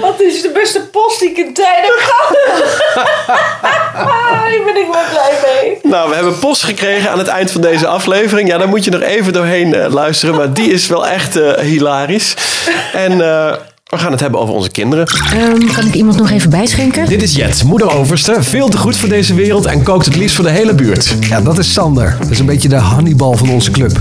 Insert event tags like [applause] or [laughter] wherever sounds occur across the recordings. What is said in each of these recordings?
Wat is de beste post die ik in tijden kan? Daar ben ik wel blij mee. Nou, we hebben post gekregen aan het eind van deze aflevering. Ja, daar moet je nog even doorheen eh, luisteren. Maar die is wel echt eh, hilarisch. En eh, we gaan het hebben over onze kinderen. Ehm, kan ik iemand nog even bijschenken? Dit is Jet, moeder overste, veel te goed voor deze wereld en kookt het liefst voor de hele buurt. Ja, dat is Sander. Dat is een beetje de Hannibal van onze club.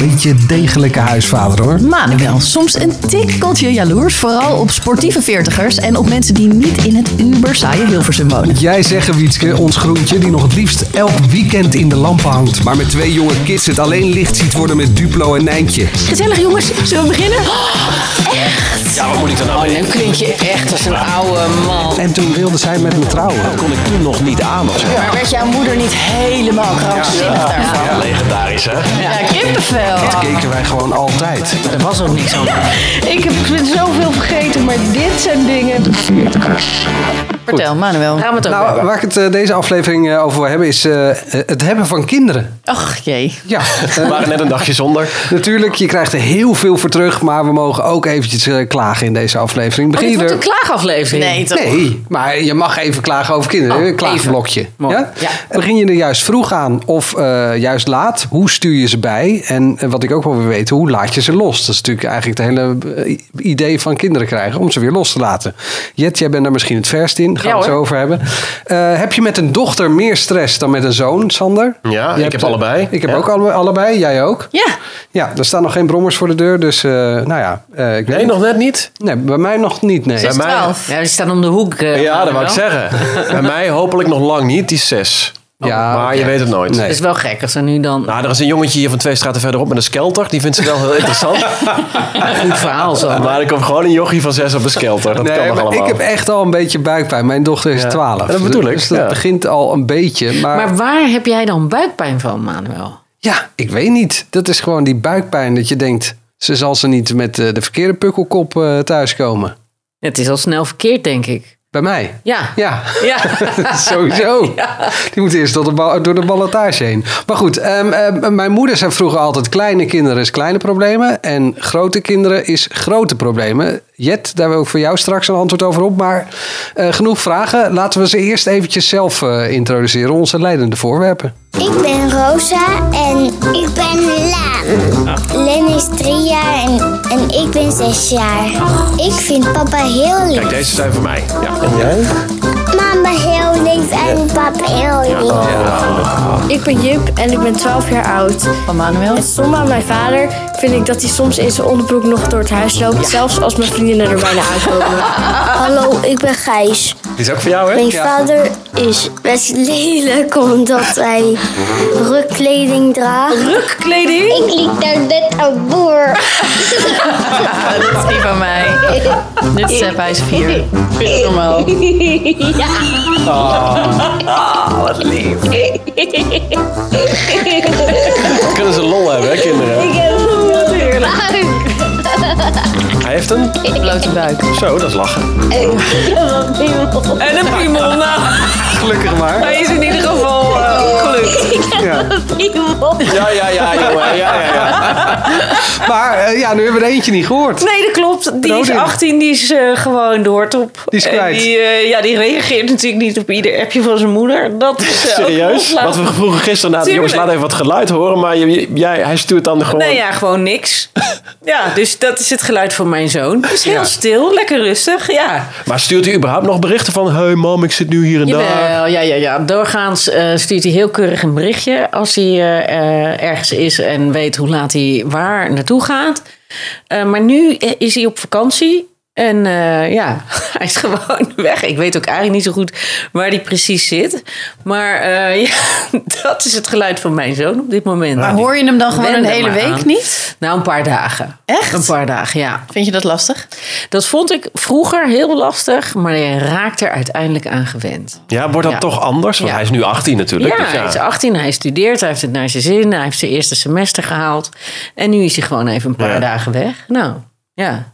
Beetje degelijke huisvader hoor. Manuel, soms een tikkeltje jaloers. Vooral op sportieve veertigers en op mensen die niet in het uber saaie Hilversum wonen. Jij zeggen, Wietske, ons groentje, die nog het liefst elk weekend in de lampen hangt. Maar met twee jonge kids het alleen licht ziet worden met Duplo en Nijntje. Gezellig jongens, zullen we beginnen? Ja, wat moet ik dan nou Nu klink je echt als een oude man. En toen wilde zij met me trouwen. Dat kon ik toen nog niet aan of zo. Maar werd jouw moeder niet helemaal krankzinnig daarvan? Ja, legendarisch hè? Ja, kippenvel. Dat keken wij gewoon altijd. Er was ook niks aan. Ik heb zoveel vergeten, maar dit zijn dingen. Vertel, Manuel. Gaan we het over Nou, waar ik het eh, deze aflevering eh, over wil hebben is eh, het hebben van kinderen. Ach jee. Ja, [laughs] We waren net een dagje zonder. natuurlijk, je krijgt er heel veel voor terug, maar we mogen ook eventjes klagen in deze aflevering. Begin Dit je wordt er... een klaagaflevering. Nee, toch? Nee, maar je mag even klagen over kinderen. Oh, een klaagblokje. Ja? Ja. Begin je er juist vroeg aan of eh, juist laat? Hoe stuur je ze bij? En eh, wat ik ook wel wil weten, hoe laat je ze los? Dat is natuurlijk eigenlijk het hele eh, idee van kinderen krijgen, om ze weer los te laten. Jet, jij bent daar misschien het verst in. Gaan we het zo over hebben. Eh, heb je met een dochter meer stress dan met een zoon, Sander? Ja, Je ik hebt, heb allebei. Ik heb Ja. ook alle, allebei. Jij ook? Ja. Ja, er staan nog geen brommers voor de deur. Dus, eh, nou ja. eh, ik weet Nee, niet. nog net niet. Nee, bij mij nog niet, nee. Bij mij, Ja, die staan om de hoek. eh, ja, dat wou ik zeggen. [laughs] Bij mij hopelijk nog lang niet, die zes. Ja, maar je weet het nooit. Nee. Het is wel gek als er nu dan... Nou, er is een jongetje hier van twee straten verderop met een skelter. Die vindt ze wel heel interessant. [laughs] goed verhaal zo. maar er komt gewoon een jochie van zes op een skelter. Dat kan nog maar allemaal. ik heb echt al een beetje buikpijn. Mijn dochter is Ja. 12. Dat bedoel ik, Dus dat ja. begint al een beetje. Maar, Maar waar heb jij dan buikpijn van, Manuel? ja, ik weet niet. Dat is gewoon die buikpijn dat je denkt... ze zal ze niet met eh, de verkeerde pukkelkop eh, thuiskomen. Het is al snel verkeerd, denk ik. Bij mij. Ja. Ja, Ja. [laughs] sowieso. [laughs] Die moet eerst door de, ba- door de ballotage heen. Maar goed, ehm, ehm, mijn moeder zei vroeger altijd... kleine kinderen is kleine problemen... en grote kinderen is grote problemen. Jet, daar wil ik voor jou straks een antwoord over op. Maar eh, genoeg vragen. Laten we ze eerst eventjes zelf eh, introduceren. Onze leidende voorwerpen. Ik ben Rosa en ik ben Laan. Ben zes jaar. Ik vind papa heel lief. Kijk, deze zijn voor mij. Ja. En jij? Mama heel lief en papa heel lief. Ik ben Jip en ik ben 12 jaar oud. Van Manuel? En zonder mijn vader vind ik dat hij soms in zijn onderbroek nog door het huis loopt. Zelfs als mijn vriendinnen er bijna aankomen. [laughs] Hallo, ik ben Gijs. Die is ook voor jou, hè? Mijn vader is best lelijk omdat hij rukkleding draagt. Rukkleding? Ik liep daar net aan boer. [laughs] Dat is die van mij. Dit is Sepp, hij is vier. Vind je het normaal? Dat kunnen ze lol hebben, hè, kinderen? [laughs] Hij heeft een... Blote buik. Zo, dat is lachen. En een piemel. Nou, Gelukkig maar. hij is in ieder geval uh, gelukt. Ja. Ja, ja, ja, jongen. Ja, ja, ja. Maar eh, ja, nu hebben we er eentje niet gehoord. Nee, dat klopt. Die is Rodin. 18, die is eh, gewoon doortop. Die is En kwijt. Die, eh, ja, die reageert natuurlijk niet op ieder appje van zijn moeder. Dat is Serieus? Wat we vroegen gisteren, nou, Tuurlijk. jongens, laat even wat geluid horen. Maar je- jij, hij stuurt dan gewoon... Nee, ja, gewoon niks. [laughs] ja, dus dat is het geluid van mijn zoon. Dus heel Ja. stil, lekker rustig, ja. Maar stuurt hij überhaupt nog berichten van... Hey mam, ik zit nu hier en daar. Ja, ja, ja. Doorgaans eh, stuurt hij heel keurig een berichtje als hij eh, eh, ergens is en weet hoe laat hij waar naartoe gaat. Maar nu is hij op vakantie. En eh, ja, [laughs] hij is gewoon [laughs] weg. Ik weet ook eigenlijk niet zo goed waar hij precies zit. Maar eh, [laughs] ja, dat is het geluid van mijn zoon op dit moment. Maar hoor je hem dan gewoon een hele week aan. niet? Nou, een paar dagen. Echt? Een paar dagen, ja. Vind je dat lastig? Dat vond ik vroeger heel lastig, maar je raakt er uiteindelijk aan gewend. Ja, wordt dat Ja. toch anders? Want Ja. hij is nu 18 natuurlijk. Ja, dus ja. hij is 18, hij studeert, hij heeft het naar zijn zin, hij heeft zijn eerste semester gehaald. En nu is hij gewoon even een paar Ja. dagen weg. Nou, ja.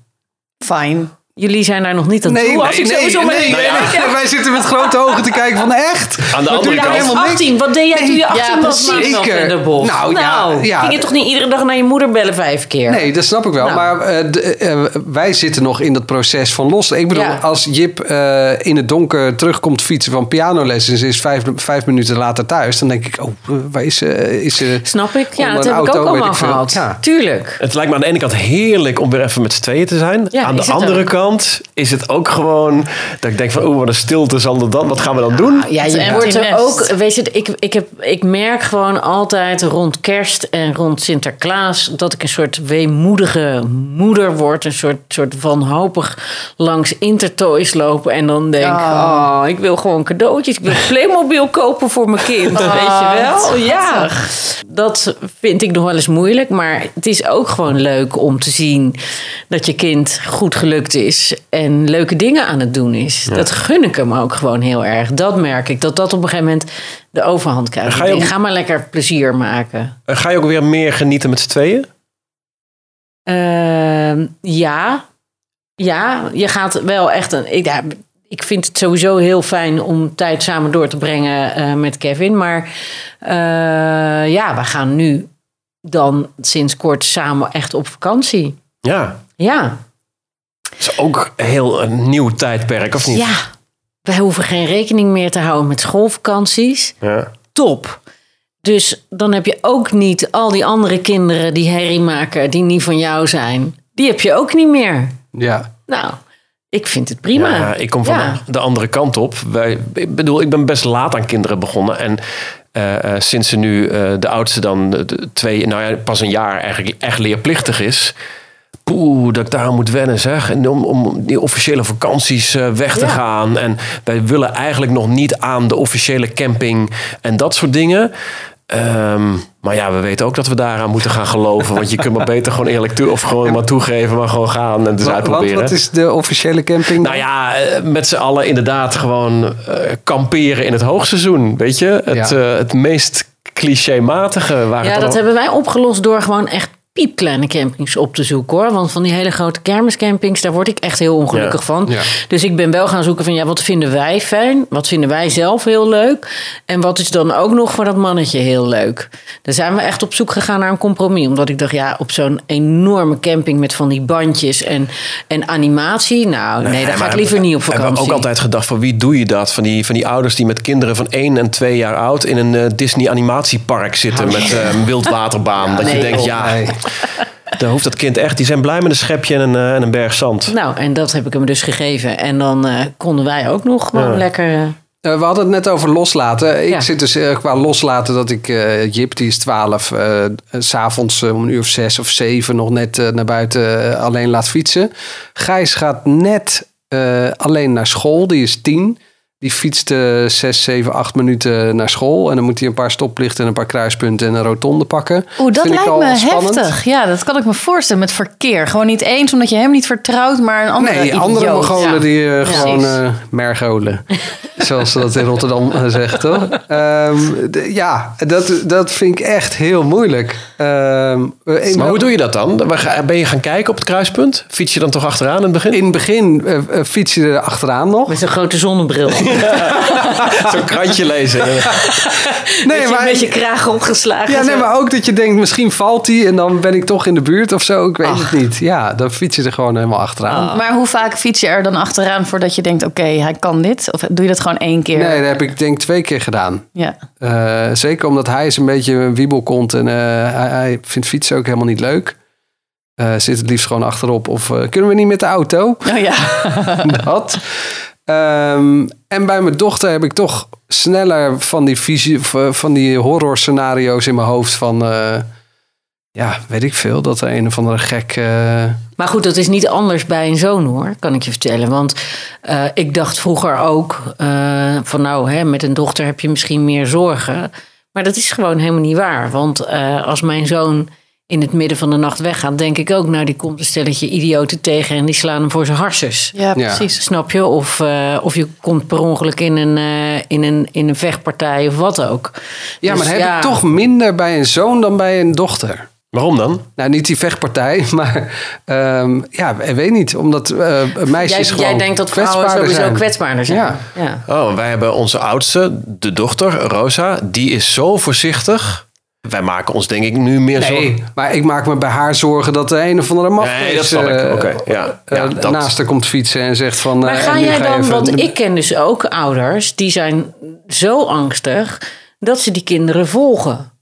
Fijn. Jullie zijn daar nog niet aan toe. Als ik sowieso nee, met- nee, Nou ja, nee. Wij zitten met grote ogen te kijken van echt. Aan de Wat andere doe kant- jij helemaal niks? 18, wat deed jij toen je 18 was? precies. Maarten Zeker. in de bos? Nou, ja, ja. ging je toch niet iedere dag naar je moeder bellen vijf keer? Nee, dat snap ik wel. Nou. Maar eh, de- eh, wij zitten nog in dat proces van los. Ik bedoel, Ja. als Jip eh, in het donker terugkomt fietsen van pianoles... en ze is vijf, vijf minuten later thuis... dan denk ik, oh, waar is ze? Is ze Snap ik? Ja, dat heb ik auto, ook weet allemaal gehad. Ja. Tuurlijk. Het lijkt me aan de ene kant heerlijk om weer even met z'n tweeën te zijn. Ja, aan de andere ook. Kant is het ook gewoon dat ik denk van, oeh, wat een stilte zal er dan. Wat gaan we dan doen? Ja, je is wordt er ook, weet je, ik, ik, heb, ik merk gewoon altijd rond kerst en rond Sinterklaas dat ik een soort weemoedige moeder word. Een soort, soort wanhopig langs Intertoys lopen en dan denk oh, ik wil gewoon cadeautjes. Ik wil [laughs] Playmobil kopen voor mijn kind, weet je wel? Ja, dat vind ik nog wel eens moeilijk, maar het is ook gewoon leuk om te zien dat je kind goed gelukt is en leuke dingen aan het doen is. Dat gun ik hem ook gewoon heel erg. Dat merk ik, dat dat op een gegeven moment de overhand krijgt. Ga je ook- Ga maar lekker plezier maken. Ga je ook weer meer genieten met z'n tweeën? Ehm, ja. Ja, je gaat wel echt een. Ik, ja, ik vind het sowieso heel fijn om tijd samen door te brengen eh, met Kevin. Maar eh, ja, we gaan nu dan sinds kort samen echt op vakantie. Ja. Ja, is ook heel een nieuw tijdperk, of niet? ja. Wij hoeven geen rekening meer te houden met schoolvakanties. Ja. Top. Dus dan heb je ook niet al die andere kinderen die herrie maken, die niet van jou zijn. Die heb je ook niet meer. Ja. Nou, ik vind het prima. Ja, ik kom van Ja. de andere kant op. Wij, ik bedoel, ik ben best laat aan kinderen begonnen. En eh, eh, sinds ze nu eh, de oudste dan twee, nou ja, pas een jaar eigenlijk echt leerplichtig is. Poeh, dat ik daar aan moet wennen zeg. En om, om die officiële vakanties eh, weg te Ja. gaan. En wij willen eigenlijk nog niet aan de officiële camping en dat soort dingen. Ehm, maar ja, we weten ook dat we daaraan moeten gaan geloven. Want je kunt maar beter gewoon eerlijk toe, of gewoon maar toegeven, maar gewoon gaan en het eens Wat, uitproberen. wat is de officiële camping? Nou ja, eh, met z'n allen inderdaad gewoon eh, kamperen in het hoogseizoen. Weet je, het, Ja. eh, het meest clichématige waar Ja, dat al- hebben wij opgelost door gewoon echt piepkleine campings op te zoeken hoor. Want van die hele grote kermiscampings, daar word ik echt heel ongelukkig Ja. van. Ja. Dus ik ben wel gaan zoeken van ja, wat vinden wij fijn? Wat vinden wij zelf heel leuk? En wat is dan ook nog voor dat mannetje heel leuk? Daar zijn we echt op zoek gegaan naar een compromis. Omdat ik dacht, ja, op zo'n enorme camping met van die bandjes en, en animatie. Nou, nee, daar ga ik liever niet op We hebben vakantie. ook altijd gedacht van wie doe je dat? Van die, van die ouders die met kinderen van 1 en 2 jaar oud in een eh, Disney animatiepark zitten met eh, een wildwaterbaan. dat je denkt, ja, Nee. Daar hoeft dat kind echt. Die zijn blij met een schepje en een, eh, en een berg zand. Nou, en dat heb ik hem dus gegeven. En dan eh, konden wij ook nog gewoon Ja. lekker... eh, we hadden het net over loslaten. Ik Ja. zit dus qua loslaten dat ik eh, Jip, die is 12, eh, s s'avonds om een uur of zes of zeven nog net naar buiten alleen laat fietsen. Gijs gaat net eh, alleen naar school, die is tien. Die fietst eh, zes, zeven, acht minuten naar school. En dan moet hij een paar stoplichten en een paar kruispunten en een rotonde pakken. Oeh, dat Vind ik lijkt me spannend. heftig. Ja, dat kan ik me voorstellen met verkeer. Gewoon niet eens omdat je hem niet vertrouwt, maar een andere Nee, andere idioot. Mongolen Ja. die eh, Ja. gewoon eh mergolen. [laughs] Zoals ze dat in Rotterdam eh, zegt, toch? Ehm, ja, dat, dat vind ik echt heel moeilijk. Ehm, Maar hoe doe je dat dan? Waar ga- Ben je gaan kijken op het kruispunt? Fiets je dan toch achteraan in het begin? In het begin fiets je er achteraan nog. Met zo'n grote zonnebril. [laughs] [laughs] Zo'n krantje lezen. [laughs] Nee, met, je, met je kraag opgeslagen. ja, nee, maar ook dat je denkt, misschien valt hij en dan ben ik toch in de buurt of zo. Ik weet het niet. Ja, dan fiets je er gewoon helemaal achteraan. Maar hoe vaak fiets je er dan achteraan voordat je denkt, oké, hij kan dit? Of doe je dat gewoon één keer? Nee, dat heb ik denk ik twee keer gedaan. Ja. Eh, zeker omdat hij is een beetje een wiebelkont en eh, hij, hij vindt fietsen ook helemaal niet leuk. Eh, zit het liefst gewoon achterop. Of eh, kunnen we niet met de auto? Oh ja. [laughs] dat. Ehm, en bij mijn dochter heb ik toch sneller van die, visie, van die horror scenario's in mijn hoofd van... eh, ja, weet ik veel. Dat er een of andere gek... eh, Maar goed, dat is niet anders bij een zoon hoor, kan ik je vertellen. Want eh, ik dacht vroeger ook van nou, hè, met een dochter heb je misschien meer zorgen. Maar dat is gewoon helemaal niet waar. Want als mijn zoon in het midden van de nacht weggaat, denk ik ook, nou die komt een stelletje idioten tegen en die slaan hem voor zijn harses. Ja, precies. Snap je? Of, eh, of je komt per ongeluk in een, eh, in, een, in een vechtpartij of wat ook. ja, Dus maar heb ik toch minder bij een zoon dan bij een dochter. Waarom dan? Nou, niet die vechtpartij, [laughs] maar ehm, ja, ik weet niet. Omdat eh, meisjes Jij, gewoon jij denkt dat vrouwen kwetsbaarder sowieso zijn. kwetsbaarder zijn. Ja. ja. Oh, wij hebben onze oudste, de dochter, Rosa. Die is zo voorzichtig. Wij maken ons denk ik nu meer zorgen. Nee, maar ik maak me bij haar zorgen dat de een of andere mafkees Nee, dat snap ik. eh, Oké, ja. eh, Ja, dat- naast haar komt fietsen en zegt van... Maar eh, ga jij dan, even- want ik ken dus ook ouders die zijn zo angstig dat ze die kinderen volgen.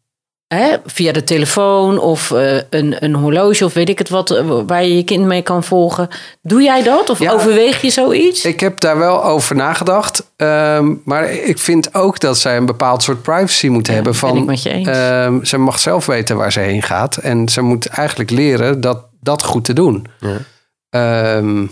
Hè? Via de telefoon of eh, een, een horloge of weet ik het wat, eh, waar je je kind mee kan volgen. Doe jij dat of Ja. overweeg je zoiets? Ik heb daar wel over nagedacht. ehm, maar ik vind ook dat zij een bepaald soort privacy moet hebben. Van, ben ik met je eens. ehm, ze mag zelf weten waar ze heen gaat. En ze moet eigenlijk leren dat, dat goed te doen. Ehm,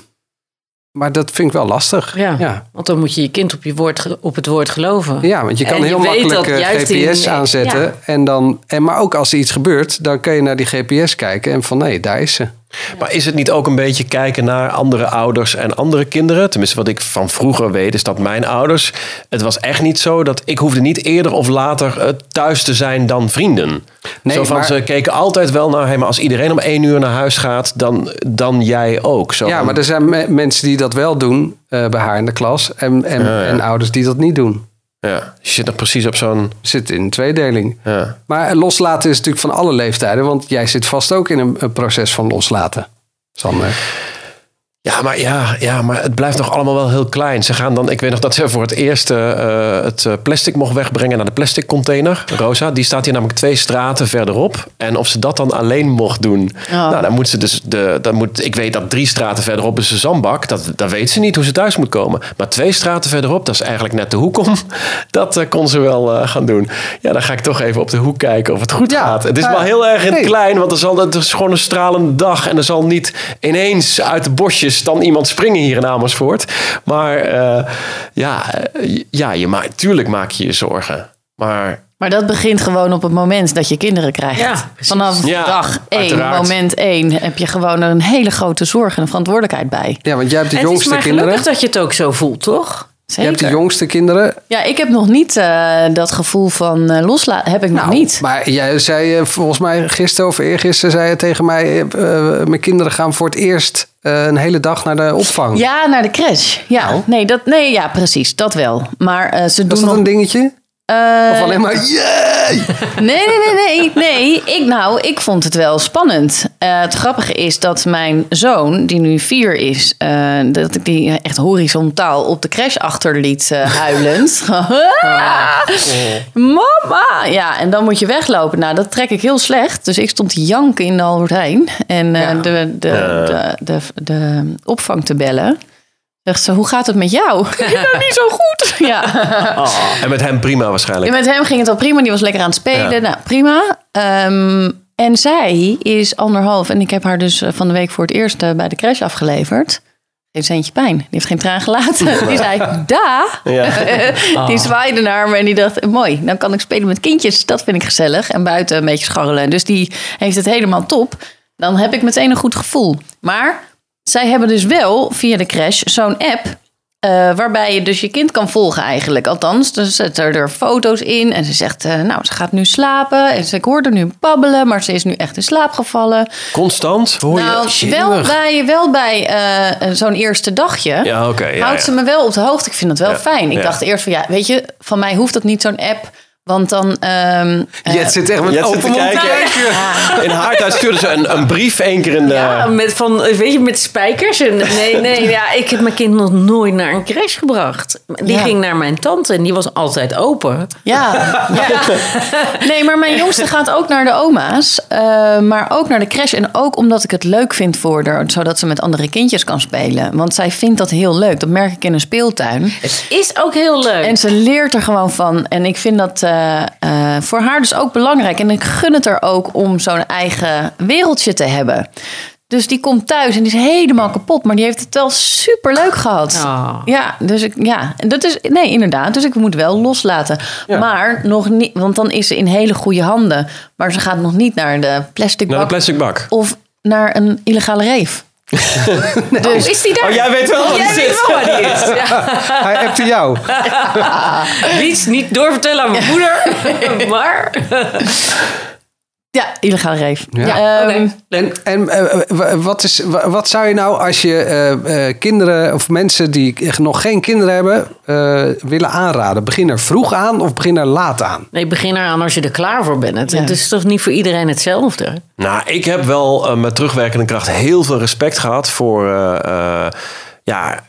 maar dat vind ik wel lastig. ja. ja. want dan moet je je kind op, je woord, ge- op het woord geloven. Ja, want je kan En heel makkelijk eh, in- GPS aanzetten. Ja. En dan, en maar ook als er iets gebeurt, dan kun je naar die GPS kijken. En van nee, daar is ze. Maar is het niet ook een beetje kijken naar andere ouders en andere kinderen? Tenminste, wat ik van vroeger weet, is dat mijn ouders. Het was echt niet zo dat ik hoefde niet eerder of later eh, thuis te zijn dan vrienden. Nee, zo van maar- ze keken altijd wel naar, maar als iedereen om één uur naar huis gaat, dan, dan jij ook. Zo Ja, van- maar er zijn me- mensen die dat wel doen eh, bij haar in de klas. En, en, ja. en ouders die dat niet doen. Ja, je zit nog precies op zo'n. Zit in een tweedeling. Ja. Maar loslaten is natuurlijk van alle leeftijden. Want jij zit vast ook in een, een proces van loslaten. Sander. Ja, maar ja, ja, maar het blijft nog allemaal wel heel klein. Ze gaan dan, ik weet nog dat ze voor het eerst eh, het eh, plastic mocht wegbrengen naar de plastic container. Rosa, die staat hier namelijk twee straten verderop. En of ze dat dan alleen mocht doen. Nou, dan moet ze dus, de, dan moet, ik weet dat drie straten verderop is de zandbak. Dat, dat weet ze niet hoe ze thuis moet komen. Maar twee straten verderop, dat is eigenlijk net de hoek om. [laughs] Dat eh, kon ze wel eh, gaan doen. Ja, dan ga ik toch even op de hoek kijken of het goed Ja, gaat. Het is wel heel erg in het nee. klein, want er zal, het is gewoon een stralende dag. En er zal niet ineens uit de bosjes dan iemand springen hier in Amersfoort. Maar eh, ja, eh, ja je maakt, tuurlijk maak je je zorgen. Maar Maar dat begint gewoon op het moment dat je kinderen krijgt. Ja. Vanaf Ja, dag één, uiteraard. moment één, heb je gewoon een hele grote zorg en verantwoordelijkheid bij. Ja, want jij hebt de het is jongste maar kinderen. gelukkig dat je het ook zo voelt, toch? Je hebt de jongste kinderen. Ja, ik heb nog niet eh, dat gevoel van eh, loslaten. Heb ik nog Nou, niet. Maar jij zei eh, volgens mij gisteren of eergisteren zei je tegen mij... mijn kinderen gaan voor het eerst een hele dag naar de opvang. Ja, naar de crash. Ja, Nou. nee, dat, nee, ja, precies. Dat wel. Maar ze Was doen dat nog... een dingetje? Eh, Of alleen maar... Yay! [laughs] Nee, nee, nee, nee. nee. Ik, nou, ik vond het wel spannend. Eh, het grappige is dat mijn zoon, die nu vier is, eh, dat ik die echt horizontaal op de crash achterliet huilend. [laughs] [laughs] Mama! Ja, en dan moet je weglopen. Nou, dat trek ik heel slecht. Dus ik stond te janken in de Albert Heijn. En de, de, de, de, de opvang te bellen. Zegt ze, hoe gaat het met jou? [laughs] Ja, niet zo goed. [laughs] Ja. en met hem prima waarschijnlijk. Ja, met hem ging het al prima. Die was lekker aan het spelen. Ja. Nou, prima. Ehm, en zij is anderhalf. En ik heb haar dus eh, van de week voor het eerst eh, bij de crash afgeleverd. Geen centje pijn. Die heeft geen traan gelaten. [laughs] Die zei, da. Ja. Die zwaaide naar me en die dacht, mooi, dan kan ik spelen met kindjes. Dat vind ik gezellig. En buiten een beetje scharrelen. Dus die heeft het helemaal top. Dan heb ik meteen een goed gevoel. Maar zij hebben dus wel via de crash zo'n app... eh, waarbij je dus je kind kan volgen eigenlijk. Althans, ze zet er, er foto's in en ze zegt... eh, nou, ze gaat nu slapen. En ze, ik hoorde nu babbelen, maar ze is nu echt in slaap gevallen. Constant? Hoor je? nou, wel bij, wel bij eh, zo'n eerste dagje Ja, oké. ja, houdt ja. ze me wel op de hoogte. Ik vind dat wel fijn. Ik dacht eerst van ja, weet je, van mij hoeft dat niet zo'n app. Want dan. ehm, eh, Jet zit echt met Jet open te kijken. kijken. [laughs] In haar tijd stuurde ze een, een brief één keer in de... Ja, met, van, weet je, met spijkers. En, nee, nee, ja, ik heb mijn kind nog nooit naar een crash gebracht. Die Ja. ging naar mijn tante en die was altijd open. Ja, ja. [laughs] Nee, maar mijn jongste gaat ook naar de oma's. eh, maar ook naar de crash. En ook omdat ik het leuk vind voor haar. Zodat ze met andere kindjes kan spelen. Want zij vindt dat heel leuk. Dat merk ik in een speeltuin. Het is ook heel leuk. En ze leert er gewoon van. En ik vind dat eh, voor haar dus ook belangrijk. En ik gun het er ook om zo'n eigen wereldje te hebben. Dus die komt thuis en die is helemaal kapot. Maar die heeft het wel super leuk gehad. Oh. Ja, dus ik, ja, en dat is, nee, inderdaad. Dus ik moet wel loslaten. Maar nog niet, want dan is ze in hele goede handen. Maar ze gaat nog niet naar de plastic Naar de bak plastic bak. of naar een illegale reef. [laughs] dus, is die daar? Oh, jij weet wel waar die Jij weet zit. wel waar die is. Ja. [laughs] Hij appte jou. [laughs] Niets niet doorvertellen aan mijn moeder. maar Ja, illegale reef. Ja. Ehm, En, en eh, wa- wat, is, wa- wat zou je nou als je eh, eh, kinderen of mensen die echt nog geen kinderen hebben eh, willen aanraden? Begin er vroeg aan of begin er laat aan? Nee, begin eraan als je er klaar voor bent. Het, Ja. het is toch niet voor iedereen hetzelfde? Nou, ik heb wel eh, met terugwerkende kracht heel veel respect gehad voor, eh, eh, ja,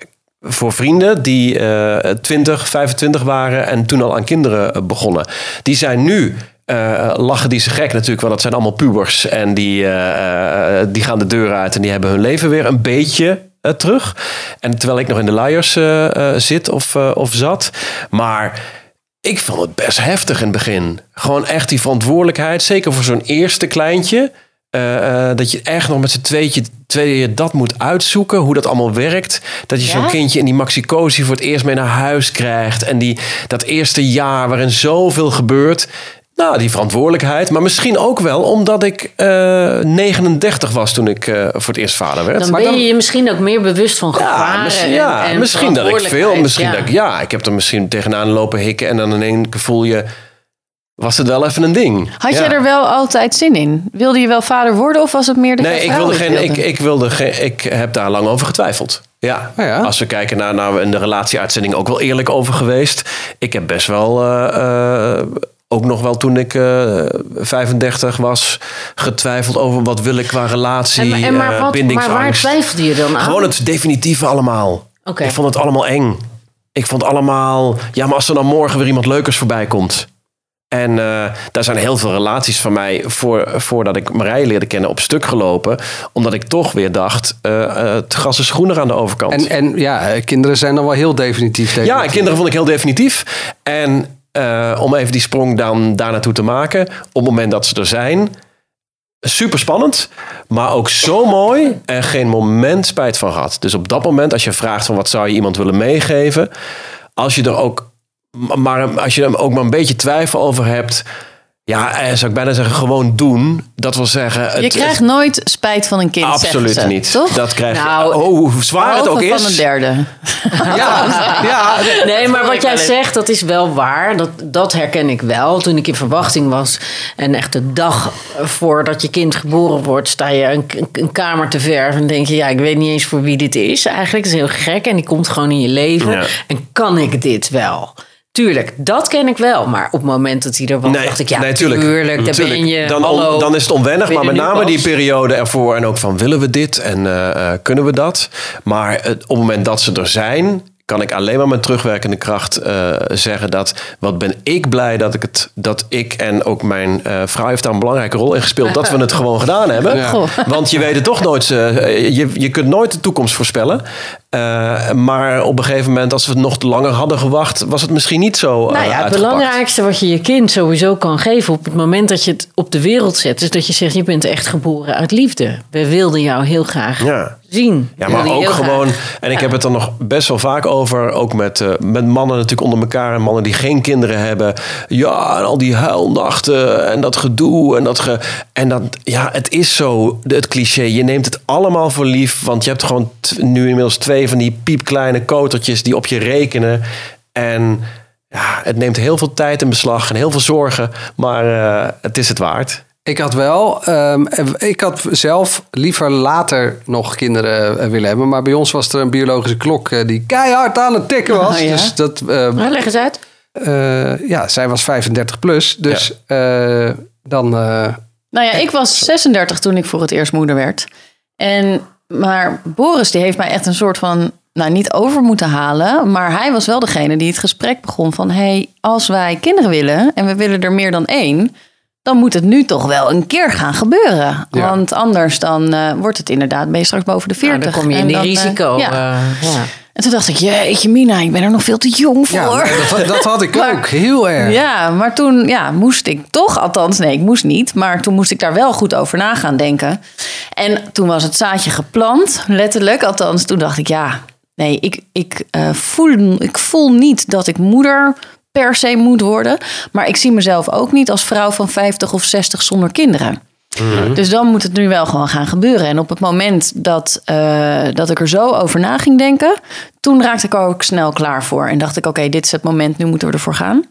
voor vrienden die eh 20, 25 waren en toen al aan kinderen begonnen. Die zijn nu. Eh, lachen die ze gek natuurlijk, want dat zijn allemaal pubers. En die, eh, eh, die gaan de deur uit en die hebben hun leven weer een beetje terug. En terwijl ik nog in de eh, zit of, of zat. Maar ik vond het best heftig in het begin. Gewoon echt die verantwoordelijkheid. Zeker voor zo'n eerste kleintje. dat je echt nog met z'n tweetje, tweeën dat moet uitzoeken. Hoe dat allemaal werkt. Dat je zo'n kindje in die maxicosi voor het eerst mee naar huis krijgt. En die, dat eerste jaar waarin zoveel gebeurt. Nou, die verantwoordelijkheid. Maar misschien ook wel omdat ik eh 39 was toen ik eh, voor het eerst vader werd. Dan ben je je misschien ook meer bewust van Ja, gevaren. misschien, en- ja, en misschien dat ik veel. Misschien ja. dat ik, ja, ik heb er misschien tegenaan lopen hikken. En dan in één keer voel je. Was het wel even een ding? had Ja. jij er wel altijd zin in? Wilde je wel vader worden of was het meer dat Nee, ik wilde geen. Ik, wilde? ik, wilde geen, ik heb daar lang over getwijfeld. Ja. Oh ja? Als we kijken naar, naar in de relatieuitzending ook wel eerlijk over geweest. Ik heb best wel. eh, eh, ook nog wel toen ik eh 35 was, getwijfeld over wat wil ik qua relatie, En, en maar, eh, wat, maar waar bindingsangst. twijfelde je dan aan? Gewoon het definitieve allemaal. Oké. Ik vond het allemaal eng. Ik vond allemaal... Ja, maar als er dan morgen weer iemand leukers voorbij komt. En eh, daar zijn heel veel relaties van mij... Voor, voordat ik Marije leerde kennen op stuk gelopen. Omdat ik toch weer dacht... het gras is groener aan de overkant. En, en ja, kinderen zijn dan wel heel definitief. Ja, definitief. kinderen vond ik heel definitief. En eh, om even die sprong dan daar naartoe te maken. Op het moment dat ze er zijn. Super spannend. Maar ook zo mooi. En geen moment spijt van gehad. Dus op dat moment als je vraagt van wat zou je iemand willen meegeven. Als je er ook maar als je er ook maar een beetje twijfel over hebt. Ja, eh, zou ik bijna zeggen, gewoon doen. Dat wil zeggen. Je het- krijgt nooit spijt van een kind, Absoluut ze, niet. Toch? Dat krijg je. Nou, oh, hoe zwaar het ook is. van een derde. [laughs] Ja, ja, Nee, maar wat jij zegt, dat is wel waar. Dat, dat herken ik wel. Toen ik in verwachting was en echt de dag voordat je kind geboren wordt, sta je een, een kamer te verven en denk je, ja, ik weet niet eens voor wie dit is. Eigenlijk is het heel gek en die komt gewoon in je leven. Ja. En kan ik dit wel? Tuurlijk, dat ken ik wel. Maar op het moment dat hij er was, dacht ik, ja, nee, tuurlijk, tuurlijk. daar Tuurlijk. ben je. Dan, on- dan is het onwennig, maar met name die periode ervoor en ook van willen we dit en eh, eh, kunnen we dat. Maar op het moment dat ze er zijn, kan ik alleen maar met terugwerkende kracht eh, zeggen dat wat ben ik blij dat ik het dat ik en ook mijn eh, vrouw heeft daar een belangrijke rol in gespeeld dat we het gewoon [laughs] gedaan hebben. Want je weet het toch nooit, eh, je, je kunt nooit de toekomst voorspellen. Maar op een gegeven moment, als we het nog te langer hadden gewacht, was het misschien niet zo. Nou ja, het uitgepakt. belangrijkste wat je je kind sowieso kan geven op het moment dat je het op de wereld zet, is dat je zegt: Je bent echt geboren uit liefde. We wilden jou heel graag Ja. Zien. Ja, maar ook gewoon. graag- En ik Ja. heb het er nog best wel vaak over. Ook met, eh, met mannen natuurlijk onder elkaar. En mannen die geen kinderen hebben. Ja, en al die huilnachten. En dat gedoe. En dat ge. En dat. Ja, het is zo. Het cliché. Je neemt het allemaal voor lief. Want je hebt gewoon nu inmiddels twee van die piepkleine kotertjes. die op je rekenen. En. Ja, het neemt heel veel tijd in beslag en heel veel zorgen. Maar eh, het is het waard. Ik had wel, ehm, ik had zelf liever later nog kinderen eh, willen hebben. Maar bij ons was er een biologische klok eh, die keihard aan het tikken was. Oh, [laughs] ja? Dus dat, eh, Nou, leg eens uit. eh, ja, zij was 35 plus. Dus eh, dan, eh, Nou ja, ik was 36 toen ik voor het eerst moeder werd. En, maar Boris die heeft mij echt een soort van, nou niet over moeten halen. Maar hij was wel degene die het gesprek begon van... hey, als wij kinderen willen en we willen er meer dan één... dan moet het nu toch wel een keer gaan gebeuren. Ja. Want anders dan eh, wordt het inderdaad, straks boven de 40. Nou, dan kom je in die eh, risico. ja. eh, ja. En toen dacht ik, jeetje Mina, ik ben er nog veel te jong voor. ja, dat, dat had ik [laughs] Maar- ook. Heel erg. Ja, maar toen ja, moest ik toch, althans, nee, ik moest niet. Maar toen moest ik daar wel goed over na gaan denken. En toen was het zaadje geplant, letterlijk. Althans, toen dacht ik, ja, nee, ik, ik, voel, ik voel niet dat ik moeder per se moet worden. Maar ik zie mezelf ook niet als vrouw van 50 of 60 zonder kinderen. Dus dan moet het nu wel gewoon gaan gebeuren. En op het moment dat, eh, dat ik er zo over na ging denken, toen raakte ik er ook snel klaar voor. En dacht ik, oké, dit is het moment, nu moeten we ervoor gaan.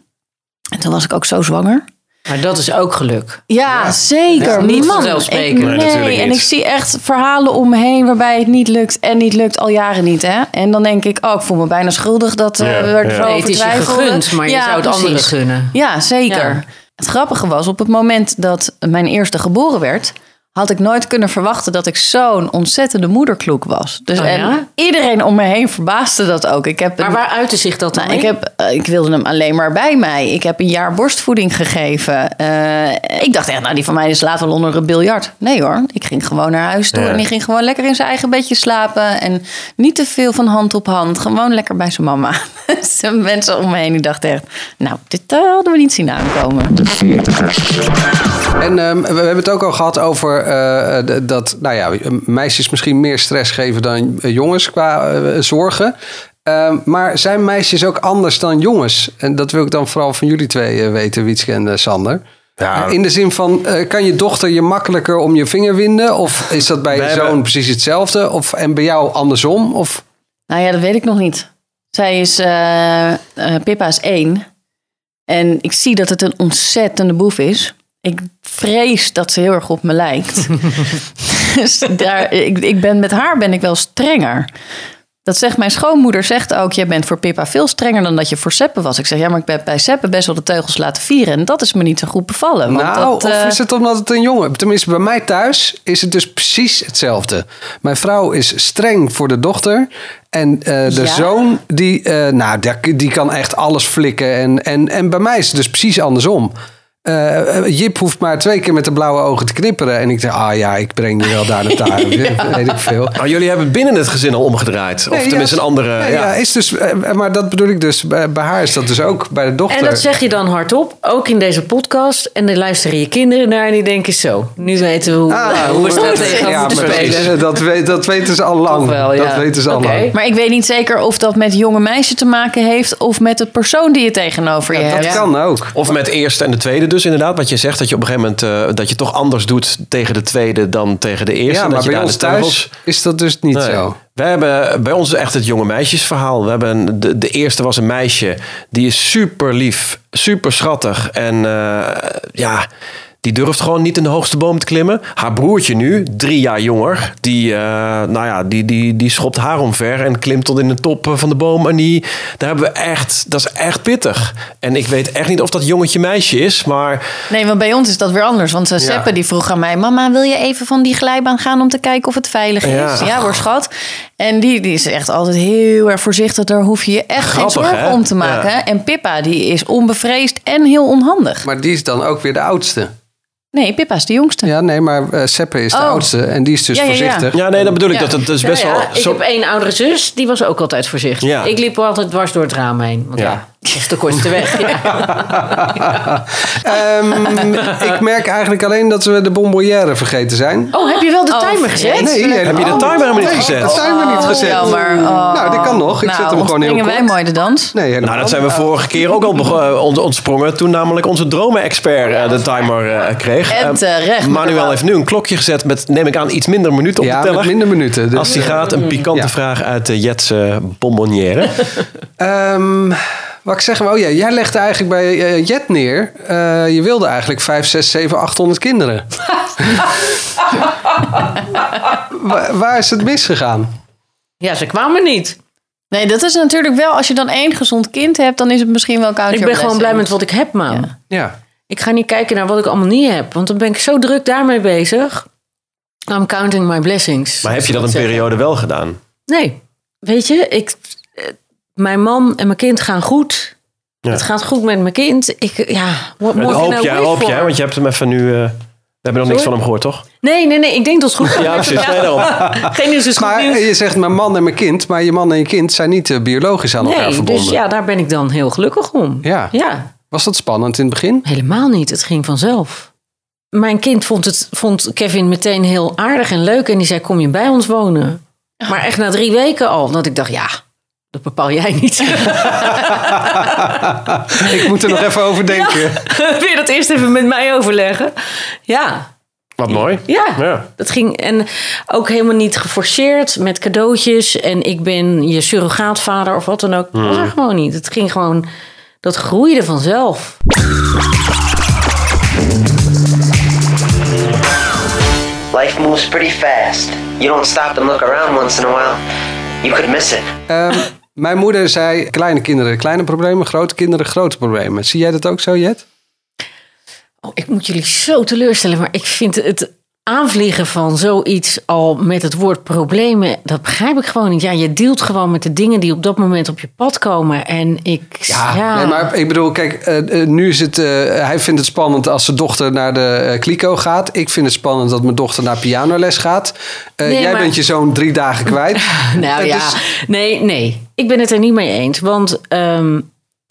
En toen was ik ook zo zwanger. Maar dat is ook geluk. Ja, zeker. Ja, niet Man, vanzelfsprekend. ik- Nee, en ik zie echt verhalen om me heen waarbij het niet lukt en niet lukt al jaren niet. Hè? En dan denk ik, oh, ik voel me bijna schuldig dat eh Ja, we er ja. zo Nee, het is je gegund, maar je Ja, zou het precies. anderen gunnen. Ja, zeker. Ja. Het grappige was, op het moment dat mijn eerste geboren werd, had ik nooit kunnen verwachten dat ik zo'n ontzettende moederkloek was. Dus Oh, en ja? iedereen om me heen verbaasde dat ook. Ik heb Maar een- waar uitte zich dat dan nou, ik, heb, eh, ik wilde hem alleen maar bij mij. Ik heb een jaar borstvoeding gegeven. Eh, ik dacht echt, nou, die van mij slaat wel onder het biljart. Nee hoor, ik ging gewoon naar huis toe. Ja. En die ging gewoon lekker in zijn eigen bedje slapen. En niet te veel van hand op hand. Gewoon lekker bij zijn mama. [laughs] Dus de mensen om me heen die dachten echt... Nou, dit eh, hadden we niet zien aankomen. En ehm, we hebben het ook al gehad over eh, eh, dat nou ja, meisjes misschien meer stress geven dan eh, jongens qua eh, zorgen. Ehm, maar zijn meisjes ook anders dan jongens? En dat wil ik dan vooral van jullie twee eh, weten, Wietske en eh, Sander. Ja. In de zin van, eh, kan je dochter je makkelijker om je vinger winden? Of is dat bij je zoon hebben- precies hetzelfde? Of, en bij jou andersom? Of, Nou ja, dat weet ik nog niet. Zij is... eh, eh, Pippa is één. En ik zie dat het een ontzettende boef is. Ik vrees dat ze heel erg op me lijkt. [laughs] dus daar, ik, ik ben, met haar ben ik wel strenger. Dat zegt mijn schoonmoeder, zegt ook... jij bent voor Pippa veel strenger dan dat je voor Seppe was. Ik zeg, ja, maar ik ben bij Seppe best wel de teugels laten vieren. En dat is me niet zo goed bevallen. Want nou, dat, of eh, is het omdat het een jongen... Tenminste, bij mij thuis is het dus precies hetzelfde. Mijn vrouw is streng voor de dochter. En eh, de Ja? zoon, die, eh, nou, die, die kan echt alles flikken. En, en, en bij mij is het dus precies andersom. Eh, Jip hoeft maar twee keer met de blauwe ogen te knipperen. En ik zeg, ah ja, ik breng je wel daar naar daar. [laughs] Weet ik veel. Maar jullie hebben binnen het gezin al omgedraaid. Of Nee, tenminste ja, een andere... nee, ja. ja, is dus, eh, maar dat bedoel ik dus. Bij, haar is dat dus ook. Bij de dochter. En dat zeg je dan hardop, ook in deze podcast. En dan luisteren je kinderen naar en die denken zo. Nu weten we hoe, Ah, hoe we dat moeten spelen. [laughs] dat, weet, dat weten ze al lang. Toch wel, ja. Dat weten ze al Oké. lang. Maar ik weet niet zeker of dat met jonge meisje te maken heeft... of met de persoon die je tegenover je Dat hebt. kan ook. Of met eerste en de tweede dus inderdaad. Wat je zegt, dat je op een gegeven moment... eh, dat je toch anders doet tegen de tweede dan tegen de eerste. Ja, dat maar je bij ons teugels- thuis is dat dus niet Nee. zo. Wij hebben, bij ons is echt het jonge meisjesverhaal. We hebben, de, de eerste was een meisje. Die is super lief, super schattig. En eh, ja, die durft gewoon niet in de hoogste boom te klimmen. Haar broertje nu, drie jaar jonger. Die, eh, nou ja, die, die, die schopt haar omver en klimt tot in de top eh, van de boom. En die, daar hebben we echt, dat is echt pittig. En ik weet echt niet of dat jongetje meisje is. Maar Nee, want bij ons is dat weer anders. Want Seppe die vroeg aan mij... Mama, wil je even van die glijbaan gaan om te kijken of het veilig is? Ja. Ja, hoor, schat. En die, die is echt altijd heel erg voorzichtig. Daar hoef je je echt Grappig, geen zorgen hè? om te maken. Ja. En Pippa, die is onbevreesd en heel onhandig. Maar die is dan ook weer de oudste. Nee, Pippa is de jongste. Ja, nee, maar eh, Seppe is de Oh. oudste. En die is dus Ja, ja, ja. voorzichtig. ja, nee, dat bedoel ik. Ja. Dat het is Ja, best ja, wel... Ik heb één oudere zus, die was ook altijd voorzichtig. Ja. Ik liep altijd dwars door het raam heen. Want Ja. Ja, dat is de kortste weg. Ja. [laughs] Ehm, ik merk eigenlijk alleen dat we de bonbonnière vergeten zijn. Oh, heb je wel de Oh, timer gezet? Nee, Heb je de timer helemaal niet gezet? De timer niet gezet. Jammer. Oh. Nou, dit kan nog. Ik nou, zet hem gewoon heel kort. wij mooi de dans. Nee, helemaal Nou, dat zijn we vorige keer ook al eh, ont- ontsprongen. Toen namelijk onze dromen-expert eh, de timer eh, kreeg. En Eh, terecht, Manuel heeft nu een klokje gezet met, neem ik aan, iets minder minuten op Ja, de teller. minder minuten. Dus, Als die gaat, een pikante Ja. vraag uit de Jetse bonbonnière. [laughs] Ehm, wat ik zeg, oh ja, jij legde eigenlijk bij eh, Jet neer. eh, je wilde eigenlijk 5, 6, 7, 800 kinderen. [laughs] Wa- waar is het misgegaan? Ja, ze kwamen niet. Nee, dat is natuurlijk wel... Als je dan één gezond kind hebt... dan is het misschien wel koud. Ik ben gewoon blij met wat ik heb, man. Ja. Ja. Ik ga niet kijken naar wat ik allemaal niet heb. Want dan ben ik zo druk daarmee bezig. I'm counting my blessings. Maar heb je dat een zeggen. periode wel gedaan? Nee. Weet je, ik, mijn man en mijn kind gaan goed. Ja. Het gaat goed met mijn kind. Ik, ja, what more hoop jij, hoop jij, want je hebt hem even nu... eh, we hebben nog niks van hem gehoord, toch? Nee, nee, nee. Ik denk dat het goed [laughs] gaat. Ja, precies. Nee, daarom. [laughs] Geen nieuws is goed Maar nieuws. je zegt mijn man en mijn kind, maar je man en je kind zijn niet eh, biologisch aan elkaar Nee, verbonden. dus ja, daar ben ik dan heel gelukkig om. Ja. Ja, Was dat spannend in het begin? helemaal niet. Het ging vanzelf. Mijn kind vond, het, vond Kevin meteen heel aardig en leuk. En die zei, kom je bij ons wonen? Maar echt na drie weken al. Dat ik dacht, ja, dat bepaal jij niet. [laughs] ik moet er nog even over denken. [laughs] Wil je dat eerst even met mij overleggen? Ja, Wat mooi. ja. Ja. Dat ging en ook helemaal niet geforceerd met cadeautjes. En ik ben je surrogaatvader of wat dan ook. Dat was er gewoon niet. Het ging gewoon, dat groeide vanzelf. Life moves pretty fast. You don't stop and look around once in a while, you could miss it. Ehm, mijn moeder zei, kleine kinderen, kleine problemen. Grote kinderen, grote problemen. Zie jij dat ook zo, Jet? Oh, ik moet jullie zo teleurstellen, maar ik vind het aanvliegen van zoiets al met het woord problemen, dat begrijp ik gewoon niet. Ja, je dealt gewoon met de dingen die op dat moment op je pad komen. En ik. Ja, Nee, maar ik bedoel, kijk, eh, eh, nu is het. eh, hij vindt het spannend als zijn dochter naar de kliko gaat. Ik vind het spannend dat mijn dochter naar pianoles gaat. Nee, jij maar- bent je zoon drie dagen kwijt. [laughs] Nou ja, dus- nee, nee. Ik ben het er niet mee eens. Want ehm,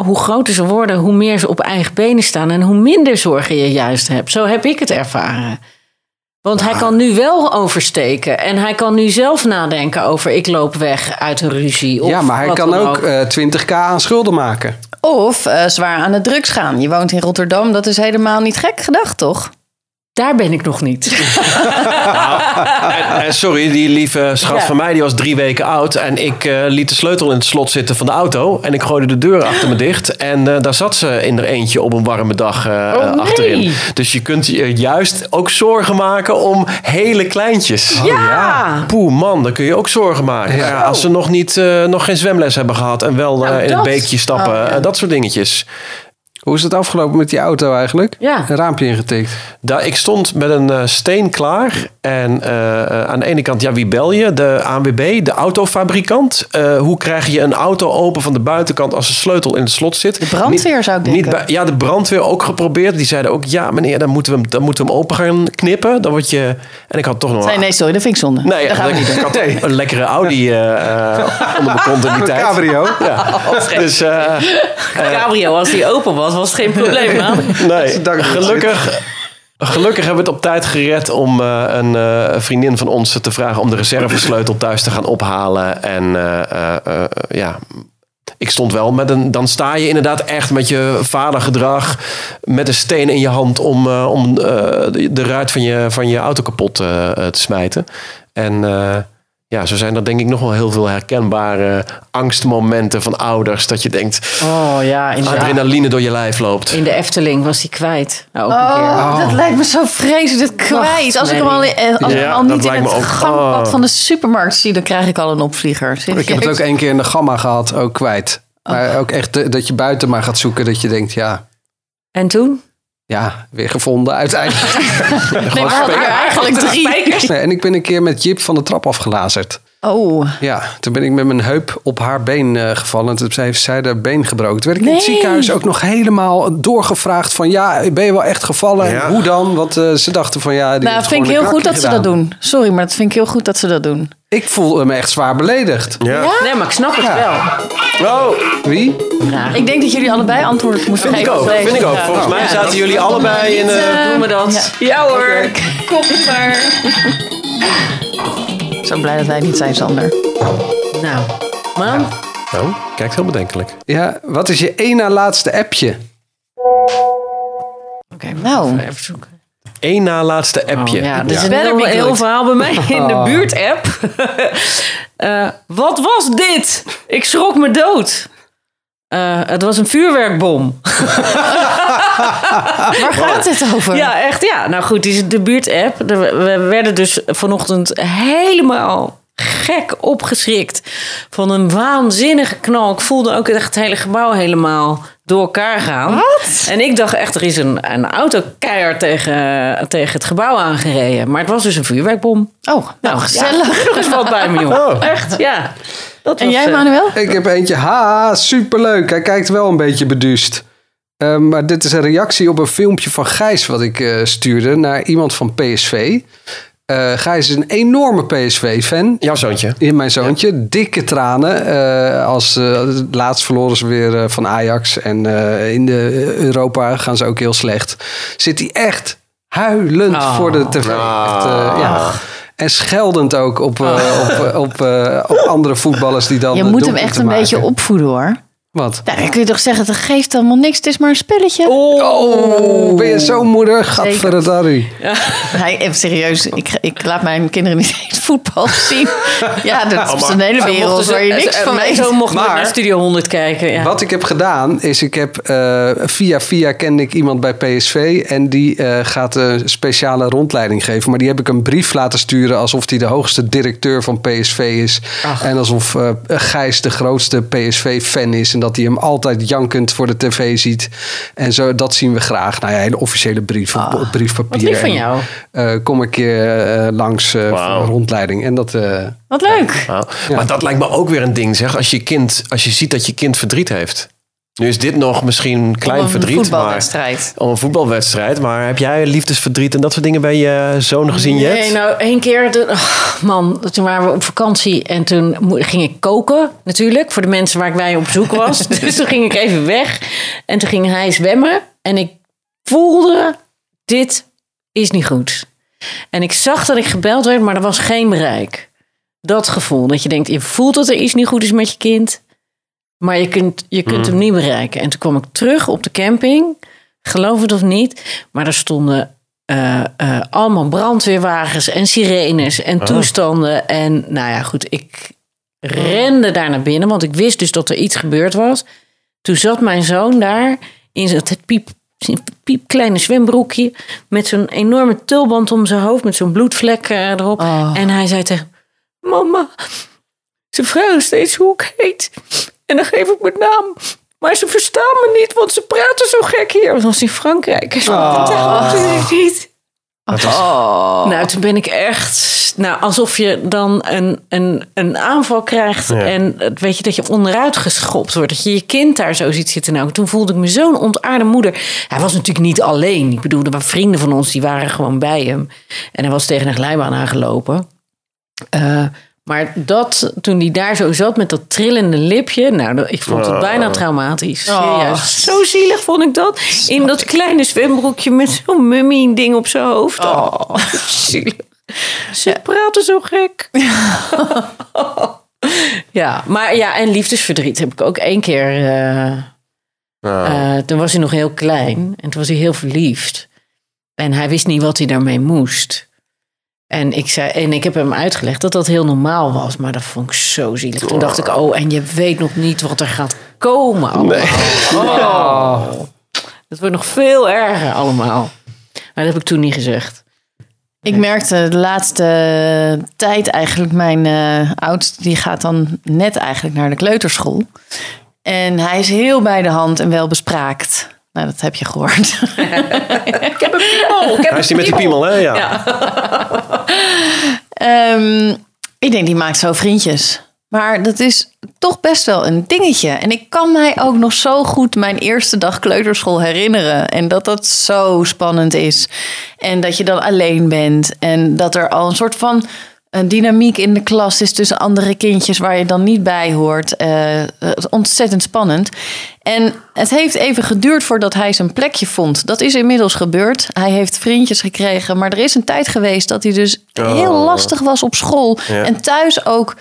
hoe groter ze worden, hoe meer ze op eigen benen staan en hoe minder zorgen je juist hebt. Zo heb ik het ervaren. Want hij kan nu wel oversteken en hij kan nu zelf nadenken over ik loop weg uit een ruzie. Of ja, maar hij kan ook eh 20k aan schulden maken. Of eh, zwaar aan de drugs gaan. Je woont in Rotterdam, dat is helemaal niet gek gedacht, toch? Daar ben ik nog niet. En, [laughs] en sorry, die lieve schat Ja. van mij die was drie weken oud. En ik eh, liet de sleutel in het slot zitten van de auto. En ik gooide de deur achter me dicht. En eh, daar zat ze in er eentje op een warme dag eh, Oh, nee. achterin. Dus je kunt je juist ook zorgen maken om hele kleintjes. Oh, ja. Poeh, man, dan kun je ook zorgen maken. Ja. Ja, als ze nog, niet, eh, nog geen zwemles hebben gehad en wel eh, Nou, in dat. het beekje stappen. Oh, ja. eh, dat soort dingetjes. Hoe is het afgelopen met die auto eigenlijk? Ja. Een raampje ingetikt. Daar, ik stond met een eh, steen klaar. En eh, eh, aan de ene kant, ja, wie bel je? De ANWB, de autofabrikant. Eh, hoe krijg je een auto open van de buitenkant als de sleutel in het slot zit? De brandweer zou ik Niet denken. bij, ja, de brandweer ook geprobeerd. Die zeiden ook, ja meneer, dan moeten we hem, dan moeten we hem open gaan knippen. Dan word je... En ik had toch nog... Nee, nee, sorry, dat vind ik zonde. Nee, dat gaan we niet [laughs] ik had een lekkere Audi eh, eh, onder mijn kont in die [laughs] Een tijd. cabrio. Ja. Dus eh, Cabrio, als die open was, was het geen probleem. man. [laughs] nee, Dank je. gelukkig, gelukkig hebben we het op tijd gered om eh, een eh, vriendin van ons te vragen om de reservesleutel thuis te gaan ophalen. En eh, eh, eh, ja, ik stond wel met een. Dan sta je inderdaad echt met je vadergedrag. met een steen in je hand om, eh, om eh, de, de ruit van je, van je auto kapot te smijten. En. Ja, zo zijn er denk ik nog wel heel veel herkenbare angstmomenten van ouders. Dat je denkt, Oh ja, adrenaline door je lijf loopt. In de Efteling was hij kwijt. Nou, ook een keer. Oh, dat lijkt me zo vreselijk kwijt. Als ik hem al, eh, ik hem al niet in het ook. gangpad Oh. van de supermarkt zie, dan krijg ik al een opvlieger. Ik heb het ook één keer in de gamma gehad, ook kwijt. Maar ook echt dat je buiten maar gaat zoeken, dat je denkt, ja, En toen? Ja, weer gevonden uiteindelijk. [laughs] Nee, er eigenlijk drie. Nee, en ik ben een keer met Jip van de trap afgelazerd. Oh, Ja, toen ben ik met mijn heup op haar been eh, gevallen. Toen heeft zij haar been gebroken. Toen werd ik in het ziekenhuis ook nog helemaal doorgevraagd van... ja, ben je wel echt gevallen? Ja. hoe dan? Want eh, ze dachten van ja... die nou, vind ik heel goed dat ze dat doen. Sorry, maar dat vind ik heel goed dat ze dat doen. Ik voelde me echt zwaar beledigd. Ja. Nee, maar ik snap het Ja. wel. Oh, Wie? Ik denk dat jullie allebei antwoord moeten vind ik geven. ook. Vind ik ook. Volgens mij zaten jullie allebei in... eh, Doen we dat? Ja, hoor. Kom maar. [laughs] Zo blij dat wij niet zijn, Sander. Nou, man. Oh, kijkt heel bedenkelijk. Ja, wat is je één na laatste appje? Oké, Nou. even zoeken. Eén na laatste appje. Oh, ja, dit is Ja. een heel, verhaal bij mij in de buurt-app. [laughs] Eh, wat was dit? Ik schrok me dood. Eh, het was een vuurwerkbom. [laughs] [laughs] Waar gaat dit over? Ja, echt ja. Nou goed, die is de buurt-app. We werden dus vanochtend helemaal gek opgeschrikt van een waanzinnige knal. Ik voelde ook echt het hele gebouw helemaal door elkaar gaan. Wat? En ik dacht echt, er is een, een auto keihard tegen, tegen het gebouw aangereden. Maar het was dus een vuurwerkbom. Oh, nou, gezellig. Ja, nog eens wat bij me, joh. Echt, ja. Dat En was, jij, eh, Manuel? Ik heb eentje, ha, superleuk. Hij kijkt wel een beetje beduust. Eh, maar dit is een reactie op een filmpje van Gijs wat ik eh, stuurde naar iemand van PSV. Eh Gijs is een enorme PSV-fan. Jouw zoontje. In mijn zoontje. Dikke tranen. Eh, als, laatst verloren ze weer van Ajax. En eh, in de Europa gaan ze ook heel slecht. Zit hij echt huilend Oh. voor de tv. Echt, eh, ja. En scheldend ook op, eh, op, eh, op, eh, op andere voetballers die dan. Je moet hem echt een beetje opvoeden, hoor. Wat? Nou, dan kun je toch zeggen, het geeft allemaal niks. Het is maar een spelletje. Oh, ben je zo'n moeder? Gadverdarrie. Hij, even serieus, ik, ik laat mijn kinderen niet eens voetbal zien. Ja, dat is een hele wereld waar je niks van Mijn weet. zoon mocht Maar- naar Studio 100 kijken. Ja. Wat ik heb gedaan, is ik heb eh, via via kende ik iemand bij PSV en die eh, gaat een speciale rondleiding geven. Maar die heb ik een brief laten sturen alsof hij de hoogste directeur van PSV is. En alsof eh, Gijs de grootste PSV-fan is en dat hij hem altijd jankend voor de tv ziet. En zo, dat zien we graag. Nou ja, een officiële brief op, op briefpapier. Wat lief van En, jou. eh, kom een keer eh, langs eh, voor een rondleiding. En dat... eh, Wat leuk. Maar dat lijkt me ook weer een ding, zeg. Als je, kind, als je ziet dat je kind verdriet heeft. Nu is dit nog misschien klein Om een verdriet. voetbalwedstrijd. Maar, om een voetbalwedstrijd. Maar heb jij liefdesverdriet en dat soort dingen bij je zoon gezien, Jet? Nee, nou één keer, de, oh, man, toen waren we op vakantie en toen ging ik koken natuurlijk voor de mensen waar ik bij op zoek was. [laughs] dus toen ging ik even weg en toen ging hij zwemmen en ik voelde, dit is niet goed. En ik zag dat ik gebeld werd, maar er was geen bereik. Dat gevoel, dat je denkt, je voelt dat er iets niet goed is met je kind, maar je kunt, je kunt hem niet bereiken. En toen kwam ik terug op de camping, geloof het of niet, maar er stonden eh, eh, allemaal brandweerwagens en sirenes en toestanden. En nou ja, goed, ik rende daar naar binnen, want ik wist dus dat er iets gebeurd was. Toen zat mijn zoon daar in zijn het piep, zijn piepkleine zwembroekje met zo'n enorme tulband om zijn hoofd met zo'n bloedvlek eh, erop. En hij zei tegen mama, ze vragen steeds hoe ik heet. En dan geef ik mijn naam. Maar ze verstaan me niet, want ze praten zo gek hier. Dat was in Frankrijk. Hij sprak het echt niet. Nou, toen ben ik echt... Nou, alsof je dan een, een, een aanval krijgt... en het- weet je, dat je onderuit geschopt wordt. Dat je je kind daar zo ziet zitten. Nou, toen voelde ik me zo'n ontaarde moeder. Hij was natuurlijk niet alleen. Ik bedoel, er waren vrienden van ons, die waren gewoon bij hem. En hij was tegen een glijbaan aangelopen. Eh, maar dat, toen hij daar zo zat met dat trillende lipje... Nou, dat- ik vond het bijna traumatisch. Serieus. Zo zielig vond ik dat. In dat kleine zwembroekje met zo'n mummy ding op zijn hoofd. Oh, [laughs] zielig. Ze praten zo gek. [laughs] ja, maar ja, en liefdesverdriet heb ik ook één keer... eh, eh, toen was hij nog heel klein en toen was hij heel verliefd. En hij wist niet wat hij daarmee moest. En ik, zei, en ik heb hem uitgelegd dat dat heel normaal was. Maar dat vond ik zo zielig. Toen dacht ik, oh, en je weet nog niet wat er gaat komen allemaal. Oh. Dat wordt nog veel erger allemaal. Maar dat heb ik toen niet gezegd. Ik merkte de laatste tijd eigenlijk, mijn eh oudste, die gaat dan net eigenlijk naar de kleuterschool. En hij is heel bij de hand en wel bespraakt. Nou, dat heb je gehoord. [laughs] Ik heb een piemel. Ik heb Hij is die met die piemel, hè? Ja. [laughs] Ehm, ik denk, die maakt zo vriendjes. Maar dat is toch best wel een dingetje. En ik kan mij ook nog zo goed mijn eerste dag kleuterschool herinneren. En dat dat zo spannend is. En dat je dan alleen bent. En dat er al een soort van een dynamiek in de klas is tussen andere kindjes waar je dan niet bij hoort. Het is ontzettend spannend. En het heeft even geduurd voordat hij zijn plekje vond. Dat is inmiddels gebeurd. Hij heeft vriendjes gekregen. Maar er is een tijd geweest dat hij dus heel lastig was op school. Ja. En thuis ook.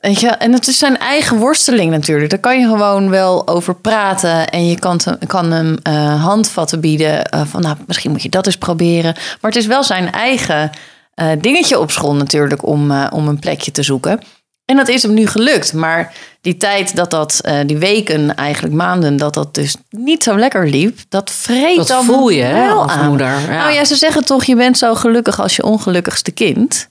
Weet je, en het is zijn eigen worsteling natuurlijk. Daar kan je gewoon wel over praten. En je kan, te- kan hem eh, handvatten bieden. van nou, misschien moet je dat eens proberen. Maar het is wel zijn eigen eh, dingetje op school natuurlijk om, eh, om een plekje te zoeken. En dat is hem nu gelukt. Maar die tijd dat dat, eh, die weken, eigenlijk maanden, dat dat dus niet zo lekker liep, dat vreet Dat dan voel je, hè, wel als aan. moeder. Ja. Nou ja, ze zeggen toch, je bent zo gelukkig als je ongelukkigste kind.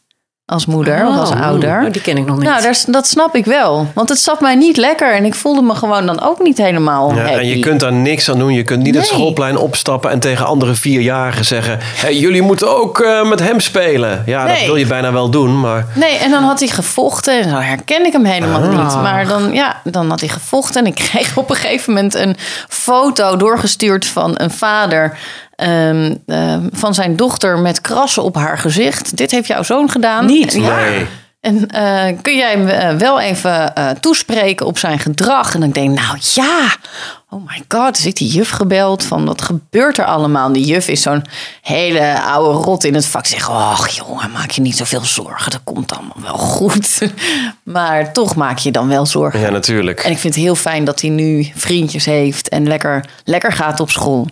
Als moeder of als Oh, ouder. oh, die ken ik nog niet. Nou, daar, dat snap ik wel. Want het zat mij niet lekker. En ik voelde me gewoon dan ook niet helemaal Ja, happy. en je kunt daar niks aan doen. Je kunt niet het schoolplein opstappen en tegen andere vierjarigen zeggen: hey, jullie moeten ook eh, met hem spelen. Ja, dat wil je bijna wel doen, maar Nee, en dan had hij gevochten. En zo herken ik hem helemaal Ah. niet. Maar dan, ja, dan had hij gevochten. En ik [laughs] kreeg op een gegeven moment een foto doorgestuurd van een vader. Ehm, ehm, van zijn dochter met krassen op haar gezicht. Dit heeft jouw zoon gedaan. Niet? Ja, Nee. En eh, kun jij hem eh, wel even eh, toespreken op zijn gedrag? En dan denk ik, nou ja, oh my god, zit die juf gebeld. Van wat gebeurt er allemaal? En die juf is zo'n hele oude rot in het vak. Zegt, ach jongen, maak je niet zoveel zorgen. Dat komt allemaal wel goed. [laughs] maar toch maak je dan wel zorgen. Ja, natuurlijk. En ik vind het heel fijn dat hij nu vriendjes heeft en lekker, lekker gaat op school.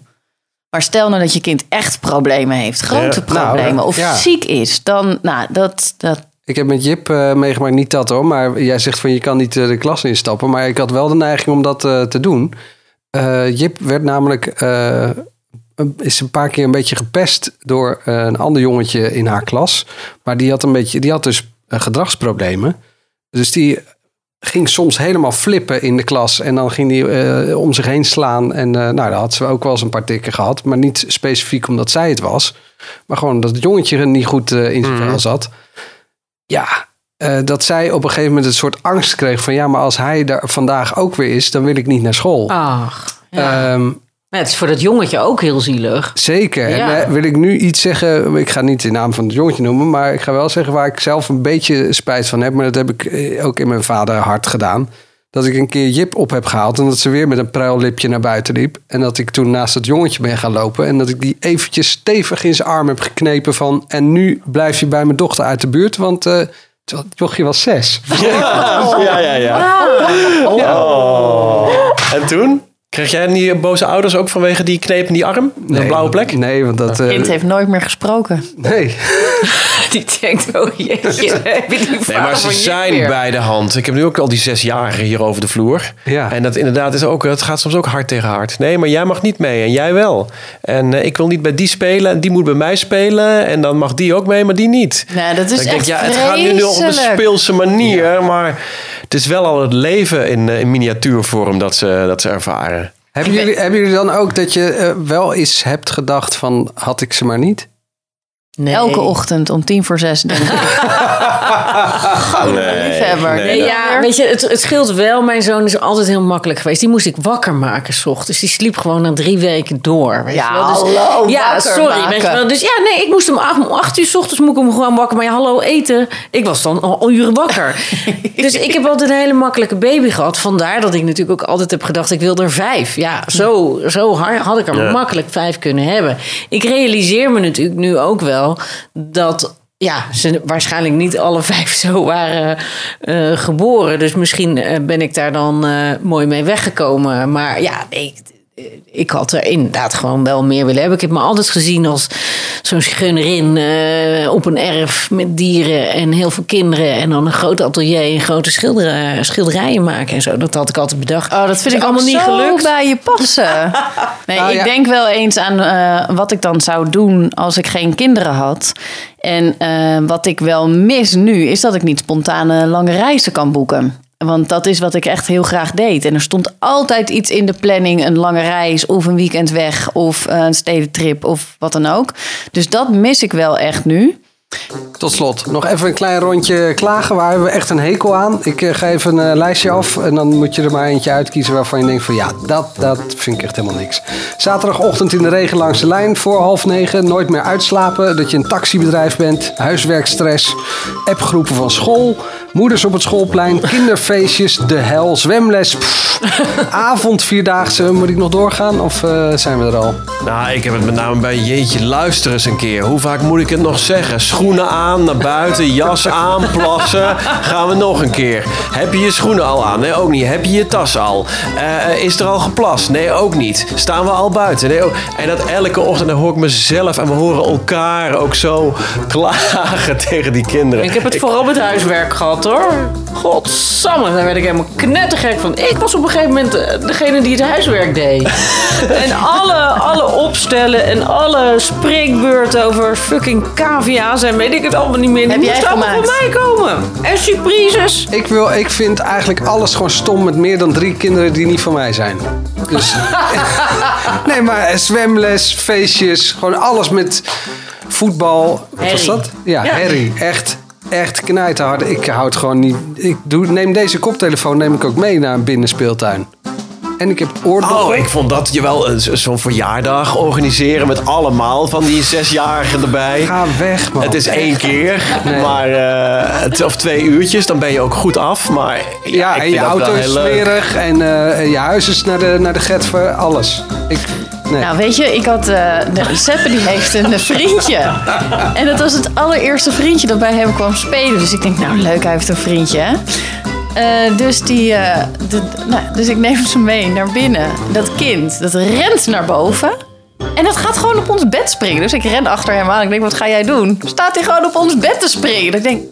Maar stel nou dat je kind echt problemen heeft, grote Ja. Nou, problemen, of ja. ziek is, dan, nou, dat, dat, Ik heb met Jip eh, meegemaakt, niet dat hoor, maar jij zegt van je kan niet eh, de klas instappen. Maar ik had wel de neiging om dat eh, te doen. Jip werd namelijk, is een paar keer een beetje gepest door een ander jongetje in haar klas. Maar die had, een beetje, die had dus gedragsproblemen. Dus die ging soms helemaal flippen in de klas. En dan ging die eh, om zich heen slaan. En eh, nou, daar had ze ook wel eens een paar tikken gehad. Maar niet specifiek omdat zij het was. Maar gewoon dat het jongetje er niet goed eh, in zijn vel zat. Ja, eh, dat zij op een gegeven moment een soort angst kreeg van... ja, maar als hij daar vandaag ook weer is, dan wil ik niet naar school. Ach, ja. Ehm, Maar het is voor dat jongetje ook heel zielig. zeker. Ja. En eh, wil ik nu iets zeggen... ik ga niet de naam van het jongetje noemen... maar ik ga wel zeggen waar ik zelf een beetje spijt van heb... maar dat heb ik eh, ook in mijn vader hart gedaan... dat ik een keer Jip op heb gehaald... en dat ze weer met een pruillipje naar buiten liep... en dat ik toen naast het jongetje ben gaan lopen... en dat ik die eventjes stevig in zijn arm heb geknepen van... en nu blijf je bij mijn dochter uit de buurt... want eh, het jochie was zes. Ja, [laughs] ja, ja. Oh. En toen? Kreeg jij die boze ouders ook vanwege die kneep in die arm? De blauwe plek? Nee, want dat... eh, kind heeft nooit meer gesproken. nee. [laughs] Die denkt, oh jeetje, [laughs] heb je die Nee, maar ze zijn bij de hand. Ik heb nu ook al die zesjarigen hier over de vloer. Ja. En dat inderdaad is ook, het gaat soms ook hard tegen hard. Nee, maar jij mag niet mee en jij wel. En eh, ik wil niet bij die spelen en die moet bij mij spelen. En dan mag die ook mee, maar die niet. Nee, dat is Dan denk ik, echt ja, het gaat nu nog op een speelse manier. Maar het is wel al het leven in, eh, in miniatuurvorm dat ze, dat ze ervaren. Hebben jullie, hebben jullie dan ook dat je eh, wel eens hebt gedacht van... had ik ze maar niet? Nee. Elke ochtend om tien voor zes denk ik. [laughs] liefhebber. nee, Nee, dat- ja, weet je, het, het scheelt wel. Mijn zoon is altijd heel makkelijk geweest. Die moest ik wakker maken s ochtends. Die sliep gewoon na drie weken door. Weet Ja, je wel. Dus, hallo, Ja, sorry. maken. Weet je wel. Dus ja, nee, ik moest hem acht, om acht uur s ochtends moet ik hem gewoon wakker. Maar ja, hallo, eten. Ik was dan al, al uren wakker. [laughs] dus ik heb altijd een hele makkelijke baby gehad. Vandaar dat ik natuurlijk ook altijd heb gedacht, ik wil er vijf. Ja, zo, zo hard had ik er Ja. makkelijk vijf kunnen hebben. Ik realiseer me natuurlijk nu ook wel dat ja, ze waarschijnlijk niet alle vijf zo waren eh, geboren. Dus misschien eh, ben ik daar dan eh, mooi mee weggekomen. Maar ja, nee, ik had er inderdaad gewoon wel meer willen hebben. Ik heb me altijd gezien als zo'n scheunerin eh, op een erf met dieren en heel veel kinderen. En dan een groot atelier en grote schilderen, schilderijen maken en zo. Dat had ik altijd bedacht. Oh, dat vind Is ik allemaal niet gelukt. bij je passen. [laughs] Nee, Nou, ik ja. denk wel eens aan eh, wat ik dan zou doen als ik geen kinderen had. En eh, wat ik wel mis nu, is dat ik niet spontane lange reizen kan boeken. Want dat is wat ik echt heel graag deed. En er stond altijd iets in de planning: een lange reis of een weekend weg of een stedentrip of wat dan ook. Dus dat mis ik wel echt nu. Tot slot, nog even een klein rondje klagen. Waar hebben we echt een hekel aan? Ik eh, ga even een eh, lijstje af. En dan moet je er maar eentje uitkiezen waarvan je denkt van... ja, dat, dat vind ik echt helemaal niks. Zaterdagochtend in de regen langs de lijn voor half negen. Nooit meer uitslapen. Dat je een taxibedrijf bent. Huiswerkstress. Appgroepen van school. Moeders op het schoolplein. [laughs] Kinderfeestjes. De hel. Zwemles. pff, [laughs] avond vierdaagse. Moet ik nog doorgaan? Of eh, zijn we er al? Nou, ik heb het met name bij Jeetje, luister eens een keer. Hoe vaak moet ik het nog zeggen? Schoenen aan, naar buiten, jas aan, plassen. Gaan we nog een keer. Heb je je schoenen al aan? Nee, ook niet. Heb je je tas al? Eh, is er al geplast? Nee, ook niet. Staan we al buiten? Nee, ook. En dat elke ochtend, dan hoor ik mezelf en we horen elkaar ook zo klagen [laughs] tegen die kinderen. Ik heb het vooral met huiswerk gehad hoor. Godsamme, daar werd ik helemaal knettergek van. Ik was op een gegeven moment eh, degene die het huiswerk deed. [laughs] en alle, alle opstellen en alle spreekbeurten over fucking cavia's en weet ik het allemaal niet meer. Die Heb jij moesten allemaal van mij komen. En surprises. Ik, wil, ik vind eigenlijk alles gewoon stom met meer dan drie kinderen die niet van mij zijn. Dus, [laughs] nee, maar zwemles, feestjes, gewoon alles met voetbal. Wat was dat? Ja, Ja. herrie. Echt, echt knijterhard. Ik houd gewoon niet... Ik doe, neem deze koptelefoon neem ik ook mee naar een binnenspeeltuin. En ik heb oordoppen. Oh, ik vond dat je wel een- zo'n verjaardag organiseren met allemaal van die zesjarigen erbij. Ga weg, man. Het is één keer, Nee. maar eh, het, of twee uurtjes, dan ben je ook goed af. Maar ja, en je auto is smerig en eh, je huis is naar de, naar de getver, alles. Ik, Nou, weet je, ik had... eh de Seppe die heeft een vriendje. En dat was het allereerste vriendje dat bij hem kwam spelen. Dus ik denk, nou leuk, hij heeft een vriendje? Eh, dus, die, eh, de- nou, dus ik neem ze mee naar binnen. Dat kind, dat rent naar boven. En dat gaat gewoon op ons bed springen. Dus ik ren achter hem aan. Ik denk, wat ga jij doen? Staat hij gewoon op ons bed te springen? Ik denk,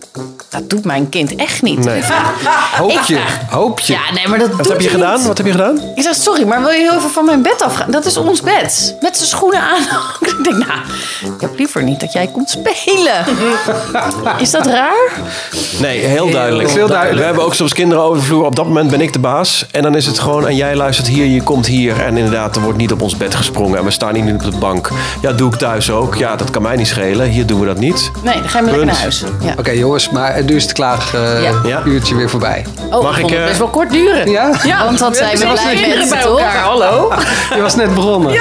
dat doet mijn kind echt niet. Nee. [laughs] Ik vraag- Hoop ik je, vraag- hoop je. Ja, nee, maar dat Wat doet heb je gedaan? niet. Wat heb je gedaan? Ik zeg, sorry, maar wil je heel even van mijn bed afgaan? Dat is ons bed. Met zijn schoenen aan. [laughs] ik denk, nou, ik heb liever niet dat jij komt spelen. [laughs] is dat raar? Nee, heel duidelijk. heel duidelijk. We hebben ook soms kinderen over de vloer. Op dat moment ben ik de baas. En dan is het gewoon, en jij luistert hier, je komt hier. En inderdaad, er wordt niet op ons bed gesprongen. En we staan hier niet op de bank. Ja, doe ik thuis ook. Ja, dat kan mij niet schelen. Hier doen we dat niet. Nee, dan ga je maar lekker naar huis. Ja. Oké jongens, maar het klaar eh, Ja. Ja. uurtje weer voorbij. Oh, Mag ik het eh, best wel kort duren. Ja? Ja, want wat zijn we was blij bij toch? elkaar, hallo. [laughs] Je was net begonnen.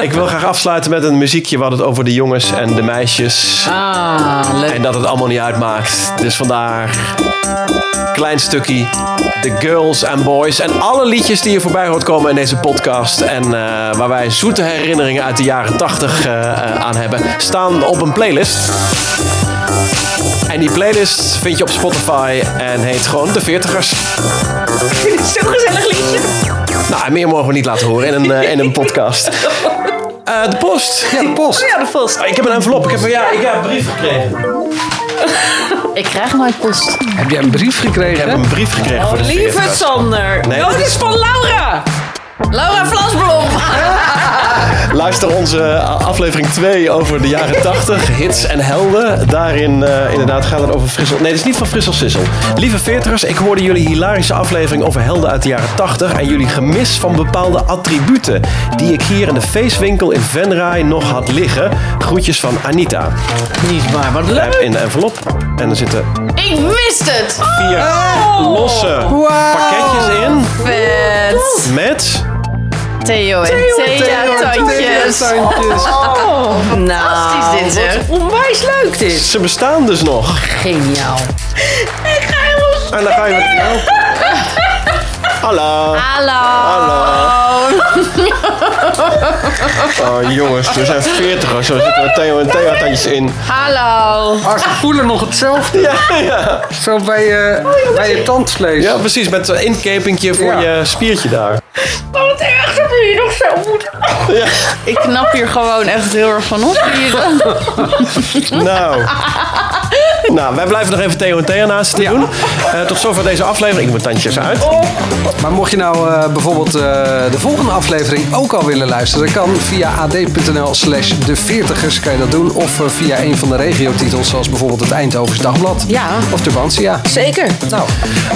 Ik wil graag afsluiten met een muziekje. We hadden het over de jongens en de meisjes. Ah, leuk. En dat het allemaal niet uitmaakt. Dus vandaar klein stukje. The Girls and Boys. En alle liedjes die je voorbij hoort komen in deze podcast. En eh, waar wij zoete herinneringen uit de jaren 80 eh, eh, aan hebben. Staan op een playlist. En die playlist vind je op Spotify. En heet gewoon De Veertigers. Zo'n gezellig liedje. Nou, meer mogen we niet laten horen in een, eh, in een podcast. Eh, de post. Ja, de post. Ja, de vast. Ik heb een envelop. Ik heb, ja, ik heb een brief gekregen. Ik krijg nooit post. Heb jij een brief Ik gekregen? heb een brief gekregen voor de Lieve. Sander. Nee, oh, dat dit is- is van Laura. Laura Vlasblom! [laughs] [laughs] Luister onze aflevering 2 over de jaren 80, hits en helden. Daarin eh, inderdaad gaat het over Frissel. Nee, het is niet van Frissel Sissel. Lieve veertigers, ik hoorde jullie hilarische aflevering over helden uit de jaren 80 en jullie gemis van bepaalde attributen die ik hier in de feestwinkel in Venray nog had liggen. Groetjes van Anita. Niet waar, wat leuk. in de envelop en er zitten Ik wist het! vier losse pakketjes in Vet! met... Theo en Thea tandjes. Tandjes. Nou, Fantastisch dit, zeg. wat onwijs leuk dit. Ze bestaan dus nog. Geniaal. Ik ga helemaal... En dan ga je met... Hallo. Hallo! Hallo. [laughs] Oh jongens, we zijn veertigers. Zo zitten we Theo en tandjes in. Hallo! Maar ze voelen nog hetzelfde. Ja, ja. Zo bij je, bij je tandvlees. ja precies. Met een inkepingje voor Ja. je spiertje daar. Wat erg dat je nog zo moet. Ja. Ik knap hier gewoon echt heel erg van op. Hier. [laughs] Nou. [laughs] Nou, wij blijven nog even Theo en Thea naast te doen. Eh, tot zover deze aflevering. Ik moet tandjes uit. Maar mocht je nou eh, bijvoorbeeld eh, de volgende aflevering ook al willen luisteren, dan kan via ad.nl slash de veertigers kan je dat doen. Of via een van de regiotitels, zoals bijvoorbeeld het Eindhovens Dagblad. Ja. Of Tubantia. Zeker. Nou,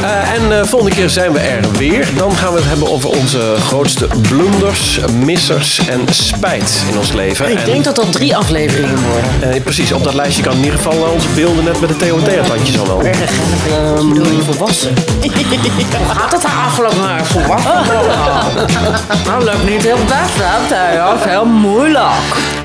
Eh, en volgende keer zijn we er weer. Dan gaan we het hebben over onze grootste blunders, missers en spijt in ons leven. Ik En- denk dat dat drie afleveringen worden. Eh, precies, op dat lijstje kan in ieder geval onze beelden net met de Theo en Thea tandjes al wel. Erg, je bedoel je volwassen. [laughs] Hoe gaat het eigenlijk maar volwassen? [laughs] Nou, lukt niet heel best, hè? Dat is heel moeilijk.